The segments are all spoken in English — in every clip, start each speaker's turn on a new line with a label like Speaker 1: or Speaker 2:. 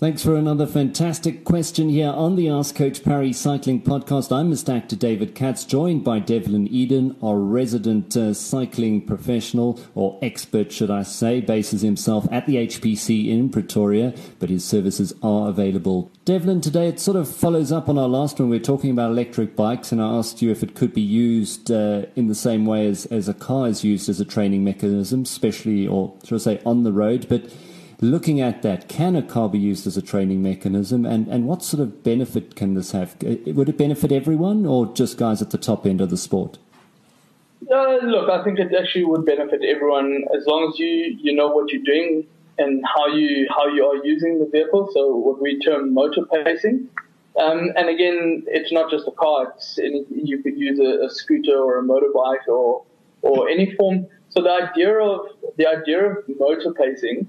Speaker 1: Thanks for another fantastic question here on the Ask Coach Parry Cycling Podcast. I'm Mr. Active David Katz, joined by Devlin Eyden, our resident uh, cycling professional, or expert, should I say, bases himself at the HPC in Pretoria, but his services are available. Devlin, today it sort of follows up on our last one. We are talking about electric bikes, and I asked you if it could be used uh, in the same way as, as a car is used as a training mechanism, especially, or should I say, on the road. But looking at that, can a car be used as a training mechanism, and, and what sort of benefit can this have? Uh, would it benefit everyone, or just guys at the top end of the sport?
Speaker 2: Uh, look, I think it actually would benefit everyone as long as you you know what you're doing and how you how you are using the vehicle. So what we term motor pacing. Um, and again, it's not just a car. It's any, you could use a, a scooter or a motorbike or or any form. So the idea of the idea of motor pacing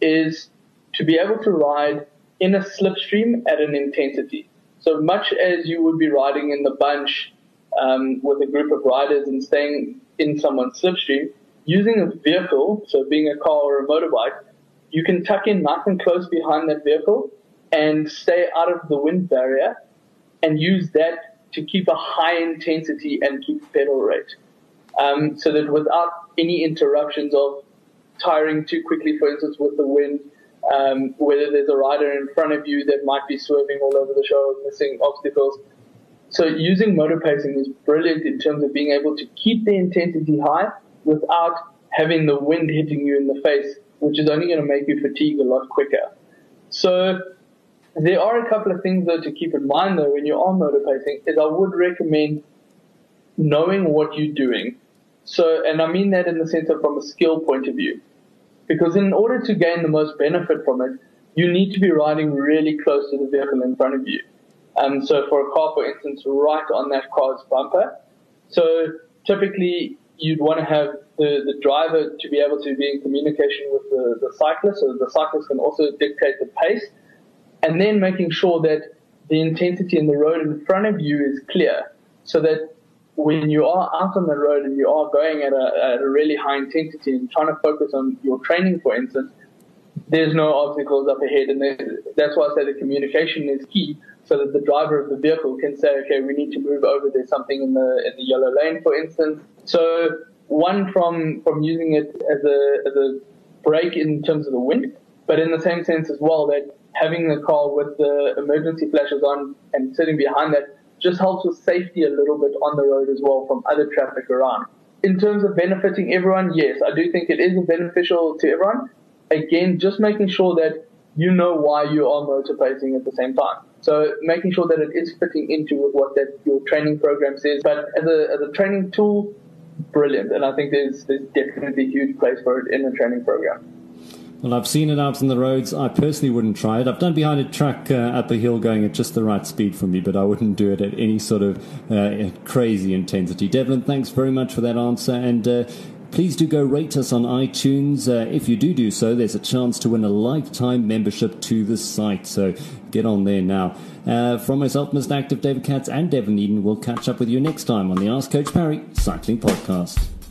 Speaker 2: is to be able to ride in a slipstream at an intensity. So much as you would be riding in the bunch um, with a group of riders and staying in someone's slipstream, using a vehicle, so being a car or a motorbike, you can tuck in nice and close behind that vehicle and stay out of the wind barrier and use that to keep a high intensity and keep pedal rate. Um, so that without any interruptions of tiring too quickly, for instance, with the wind, um, whether there's a rider in front of you that might be swerving all over the show, missing obstacles. So using motor pacing is brilliant in terms of being able to keep the intensity high without having the wind hitting you in the face, which is only going to make you fatigue a lot quicker. So there are a couple of things though to keep in mind though when you are motor pacing is I would recommend knowing what you're doing. So, and I mean that in the sense of from a skill point of view. Because in order to gain the most benefit from it, you need to be riding really close to the vehicle in front of you. Um, so for a car, for instance, right on that car's bumper. So typically you'd want to have the, the driver to be able to be in communication with the, the cyclist, so the cyclist can also dictate the pace, and then making sure that the intensity in the road in front of you is clear, so that when you are out on the road and you are going at a, at a really high intensity and trying to focus on your training, for instance, there's no obstacles up ahead. And that's why I say the communication is key so that the driver of the vehicle can say, okay, we need to move over. There's something in the, in the yellow lane, for instance. So one from, from using it as a, as a brake in terms of the wind, but in the same sense as well that having the car with the emergency flashes on and sitting behind that just helps with safety a little bit on the road as well from other traffic around. In terms of benefiting everyone, yes, I do think it is beneficial to everyone. Again, just making sure that you know why you are motor pacing at the same time. So making sure that it is fitting into what that your training program says. But as a as a training tool, brilliant. And I think there's there's definitely a huge place for it in the training program.
Speaker 1: Well, I've seen it out on the roads. I personally wouldn't try it. I've done behind a truck uh, up a hill going at just the right speed for me, but I wouldn't do it at any sort of uh, crazy intensity. Devlin, thanks very much for that answer. And uh, please do go rate us on iTunes. Uh, if you do do so, there's a chance to win a lifetime membership to the site. So get on there now. Uh, from myself, Mr. Active David Katz, and Devlin Eyden, we'll catch up with you next time on the Ask Coach Parry Cycling Podcast